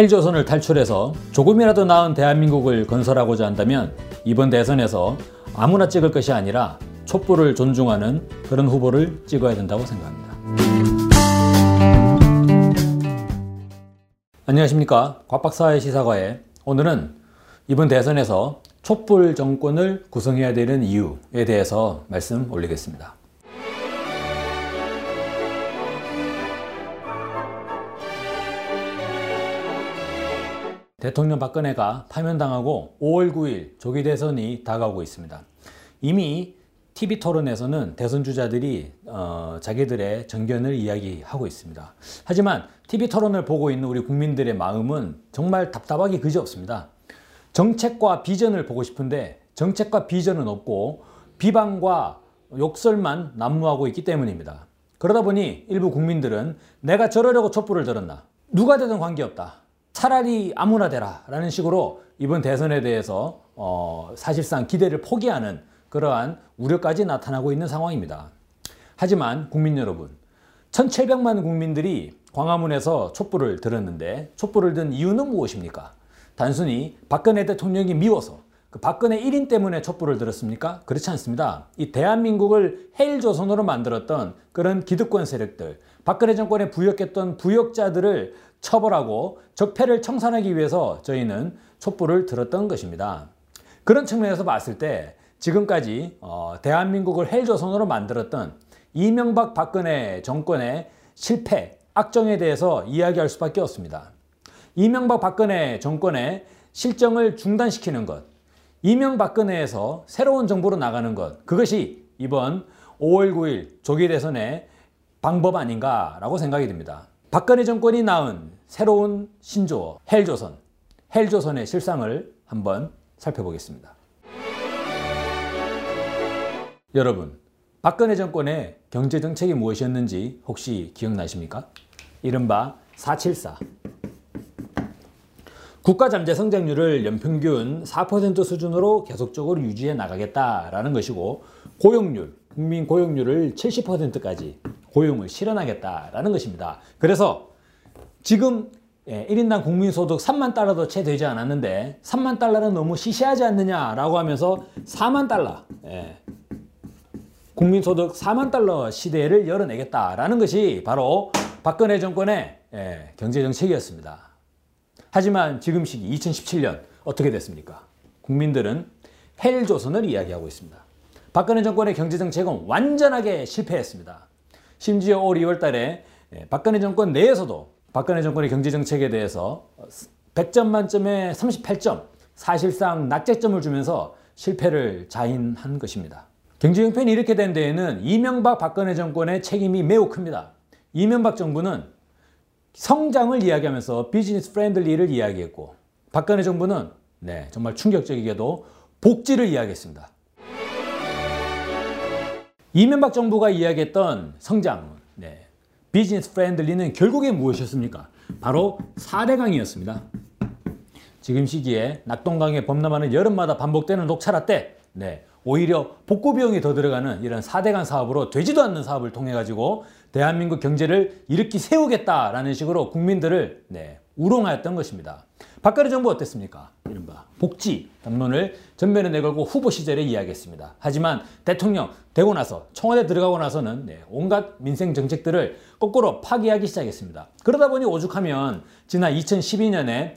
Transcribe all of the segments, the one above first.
헬조선을 탈출해서 조금이라도 나은 대한민국을 건설하고자 한다면 이번 대선에서 아무나 찍을 것이 아니라 촛불을 존중하는 그런 후보를 찍어야 된다고 생각합니다. 안녕하십니까. 곽박사의 시사과에 오늘은 이번 대선에서 촛불 정권을 구성해야 되는 이유에 대해서 말씀 올리겠습니다. 대통령 박근혜가 파면당하고 5월 9일 조기 대선이 다가오고 있습니다. 이미 TV 토론에서는 대선 주자들이 어, 자기들의 정견을 이야기하고 있습니다. 하지만 TV 토론을 보고 있는 우리 국민들의 마음은 정말 답답하기 그지 없습니다. 정책과 비전을 보고 싶은데 정책과 비전은 없고 비방과 욕설만 난무하고 있기 때문입니다. 그러다 보니 일부 국민들은 내가 저러려고 촛불을 들었나? 누가 되든 관계없다. 차라리 아무나 되라 라는 식으로 이번 대선에 대해서 어, 사실상 기대를 포기하는 그러한 우려까지 나타나고 있는 상황입니다. 하지만 국민 여러분, 1700만 국민들이 광화문에서 촛불을 들었는데 촛불을 든 이유는 무엇입니까? 단순히 박근혜 대통령이 미워서 그 박근혜 1인 때문에 촛불을 들었습니까? 그렇지 않습니다. 이 대한민국을 해일조선으로 만들었던 그런 기득권 세력들, 박근혜 정권에 부역했던 부역자들을 처벌하고 적폐를 청산하기 위해서 저희는 촛불을 들었던 것입니다. 그런 측면에서 봤을 때 지금까지 어, 대한민국을 헬조선으로 만들었던 이명박 박근혜 정권의 실패, 악정에 대해서 이야기할 수밖에 없습니다. 이명박 박근혜 정권의 실정을 중단시키는 것, 이명박근혜에서 새로운 정부로 나가는 것, 그것이 이번 5월 9일 조기 대선의 방법 아닌가라고 생각이 듭니다. 박근혜 정권이 낳은 새로운 신조어 헬조선, 헬조선의 실상을 한번 살펴보겠습니다. 여러분, 박근혜 정권의 경제 정책이 무엇이었는지 혹시 기억나십니까? 이른바 474. 국가 잠재 성장률을 연평균 4% 수준으로 계속적으로 유지해 나가겠다라는 것이고 고용률, 국민 고용률을 70%까지 고용을 실현하겠다라는 것입니다. 그래서 지금 1인당 예, 국민소득 3만 달러도 채 되지 않았는데 3만 달러는 너무 시시하지 않느냐라고 하면서 4만 달러 예, 국민소득 4만 달러 시대를 열어내겠다라는 것이 바로 박근혜 정권의 예, 경제정책이었습니다. 하지만 지금 시기 2017년 어떻게 됐습니까? 국민들은 헬조선을 이야기하고 있습니다. 박근혜 정권의 경제정책은 완전하게 실패했습니다. 심지어 올 2월 달에 예, 박근혜 정권 내에서도 박근혜 정권의 경제정책에 대해서 100점 만점에 38점, 사실상 낙제점을 주면서 실패를 자인한 것입니다. 경제 형편이 이렇게 된 데에는 이명박 박근혜 정권의 책임이 매우 큽니다. 이명박 정부는 성장을 이야기하면서 business friendly를 이야기했고 박근혜 정부는 네, 정말 충격적이게도 복지를 이야기했습니다. 이명박 정부가 이야기했던 성장, 네. 비즈니스 프렌들리는 결국에 무엇이었습니까? 바로 4대강이었습니다. 지금 시기에 낙동강에 범람하는 여름마다 반복되는 녹차라 때 네, 오히려 복구 비용이 더 들어가는 이런 4대강 사업으로 되지도 않는 사업을 통해 가지고 대한민국 경제를 일으키 세우겠다라는 식으로 국민들을 네, 우롱하였던 것입니다. 박근혜 정부 어땠습니까? 이른바 복지 담론을 전면에 내걸고 후보 시절에 이야기했습니다. 하지만 대통령 되고 나서 청와대 들어가고 나서는 네, 온갖 민생 정책들을 거꾸로 파기하기 시작했습니다. 그러다 보니 오죽하면 지난 2012년에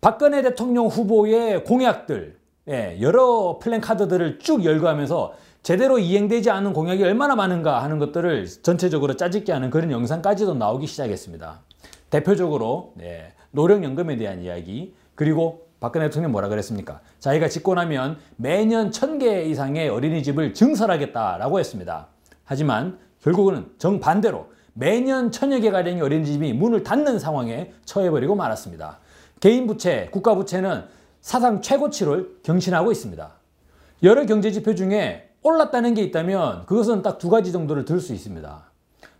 박근혜 대통령 후보의 공약들 예, 여러 플랜카드들을 쭉 열거하면서 제대로 이행되지 않은 공약이 얼마나 많은가 하는 것들을 전체적으로 짜집게 하는 그런 영상까지도 나오기 시작했습니다. 대표적으로 네, 노령연금에 대한 이야기 그리고 박근혜 대통령 뭐라 그랬습니까? 자기가 집고 나면 매년 천 개 이상의 어린이집을 증설하겠다라고 했습니다. 하지만 결국은 정반대로 매년 천여 개 가량의 어린이집이 문을 닫는 상황에 처해버리고 말았습니다. 개인 부채, 국가 부채는 사상 최고치를 경신하고 있습니다. 여러 경제 지표 중에 올랐다는 게 있다면 그것은 딱 두 가지 정도를 들 수 있습니다.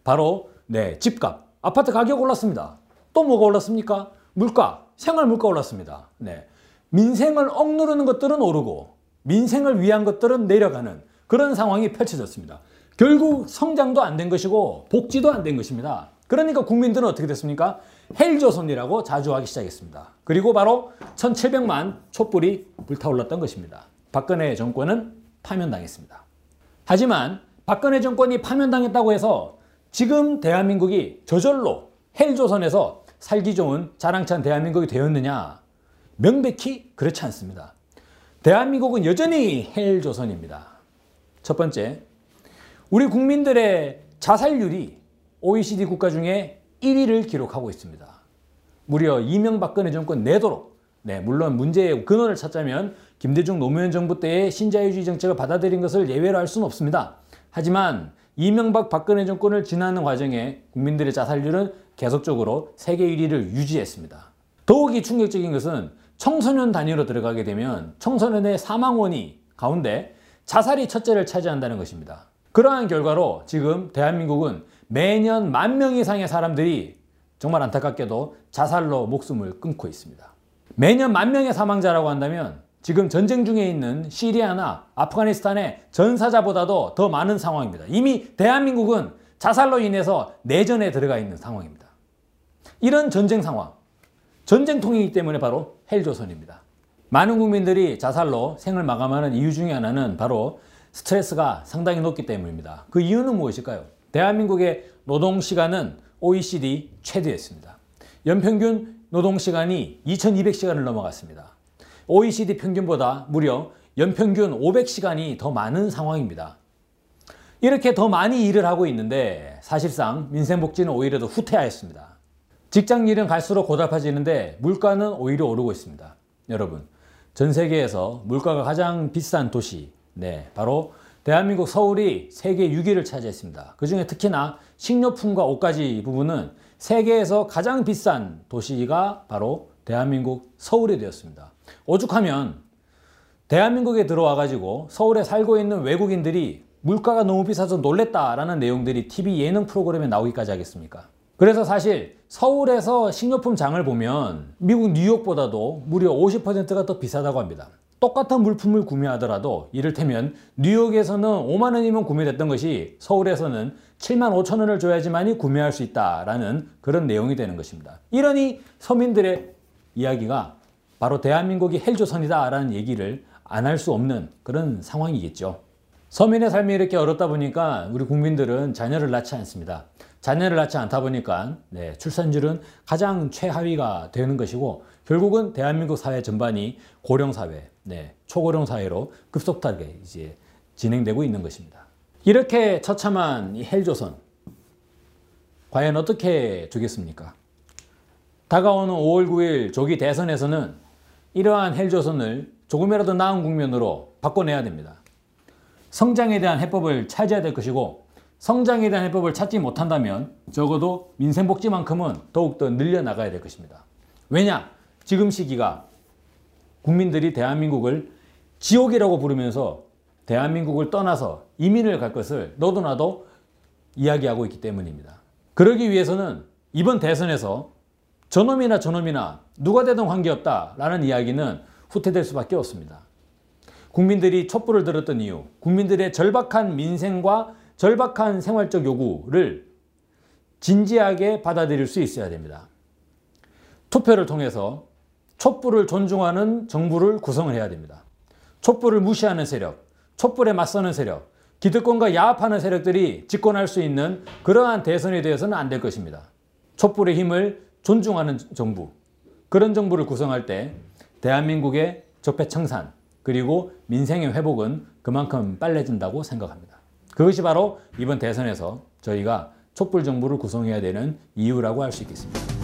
바로 네, 집값, 아파트 가격 올랐습니다. 또 뭐가 올랐습니까? 물가, 생활 물가 올랐습니다. 네. 민생을 억누르는 것들은 오르고 민생을 위한 것들은 내려가는 그런 상황이 펼쳐졌습니다. 결국 성장도 안 된 것이고 복지도 안 된 것입니다. 그러니까 국민들은 어떻게 됐습니까? 헬조선이라고 자주하기 시작했습니다. 그리고 바로 1700만 촛불이 불타올랐던 것입니다. 박근혜 정권은 파면당했습니다. 하지만 박근혜 정권이 파면당했다고 해서 지금 대한민국이 저절로 헬조선에서 살기 좋은 자랑찬 대한민국이 되었느냐? 명백히 그렇지 않습니다. 대한민국은 여전히 헬조선입니다. 첫 번째, 우리 국민들의 자살률이 OECD 국가 중에 1위를 기록하고 있습니다. 무려 이명박근혜 정권 내도록 네, 물론 문제의 근원을 찾자면 김대중 노무현 정부 때의 신자유주의 정책을 받아들인 것을 예외로 할 수는 없습니다. 하지만 이명박 박근혜 정권을 지나는 과정에 국민들의 자살률은 계속적으로 세계 1위를 유지했습니다. 더욱이 충격적인 것은 청소년 단위로 들어가게 되면 청소년의 사망원이 가운데 자살이 첫째를 차지한다는 것입니다. 그러한 결과로 지금 대한민국은 매년 만 명 이상의 사람들이 정말 안타깝게도 자살로 목숨을 끊고 있습니다. 매년 만 명의 사망자라고 한다면 지금 전쟁 중에 있는 시리아나 아프가니스탄의 전사자보다도 더 많은 상황입니다. 이미 대한민국은 자살로 인해서 내전에 들어가 있는 상황입니다. 이런 전쟁 상황, 전쟁통이기 때문에 바로 헬조선입니다. 많은 국민들이 자살로 생을 마감하는 이유 중에 하나는 바로 스트레스가 상당히 높기 때문입니다. 그 이유는 무엇일까요? 대한민국의 노동시간은 OECD 최대였습니다. 연평균 노동시간이 2200시간을 넘어갔습니다. OECD 평균보다 무려 연평균 500시간이 더 많은 상황입니다. 이렇게 더 많이 일을 하고 있는데 사실상 민생복지는 오히려 더 후퇴하였습니다. 직장 일은 갈수록 고달파지는데 물가는 오히려 오르고 있습니다. 여러분, 전 세계에서 물가가 가장 비싼 도시, 네, 바로 대한민국 서울이 세계 6위를 차지했습니다. 그 중에 특히나 식료품과 옷가지 부분은 세계에서 가장 비싼 도시가 바로 대한민국 서울이 되었습니다. 오죽하면 대한민국에 들어와 가지고 서울에 살고 있는 외국인들이 물가가 너무 비싸서 놀랬다라는 내용들이 TV 예능 프로그램에 나오기까지 하겠습니까? 그래서 사실 서울에서 식료품 장을 보면 미국 뉴욕보다도 무려 50%가 더 비싸다고 합니다. 똑같은 물품을 구매하더라도 이를테면 뉴욕에서는 5만 원이면 구매됐던 것이 서울에서는 7만 5천 원을 줘야지만이 구매할 수 있다라는 그런 내용이 되는 것입니다. 이러니 서민들의 이야기가 바로 대한민국이 헬조선이다 라는 얘기를 안 할 수 없는 그런 상황이겠죠. 서민의 삶이 이렇게 어렵다 보니까 우리 국민들은 자녀를 낳지 않습니다. 자녀를 낳지 않다 보니까 네, 출산율은 가장 최하위가 되는 것이고 결국은 대한민국 사회 전반이 고령 사회, 네, 초고령 사회로 급속하게 이제 진행되고 있는 것입니다. 이렇게 처참한 이 헬조선 과연 어떻게 주겠습니까? 다가오는 5월 9일 조기 대선에서는 이러한 헬조선을 조금이라도 나은 국면으로 바꿔내야 됩니다. 성장에 대한 해법을 찾아야 될 것이고 성장에 대한 해법을 찾지 못한다면 적어도 민생복지만큼은 더욱더 늘려나가야 될 것입니다. 왜냐? 지금 시기가 국민들이 대한민국을 지옥이라고 부르면서 대한민국을 떠나서 이민을 갈 것을 너도 나도 이야기하고 있기 때문입니다. 그러기 위해서는 이번 대선에서 저놈이나 저놈이나 누가 되든 관계없다 라는 이야기는 후퇴될 수밖에 없습니다. 국민들이 촛불을 들었던 이유, 국민들의 절박한 민생과 절박한 생활적 요구를 진지하게 받아들일 수 있어야 됩니다. 투표를 통해서 촛불을 존중하는 정부를 구성을 해야 됩니다. 촛불을 무시하는 세력, 촛불에 맞서는 세력, 기득권과 야합하는 세력들이 집권할 수 있는 그러한 대선이 되어서는 안 될 것입니다. 촛불의 힘을 존중하는 정부, 그런 정부를 구성할 때 대한민국의 적폐 청산, 그리고 민생의 회복은 그만큼 빨라진다고 생각합니다. 그것이 바로 이번 대선에서 저희가 촛불 정부를 구성해야 되는 이유라고 할 수 있겠습니다.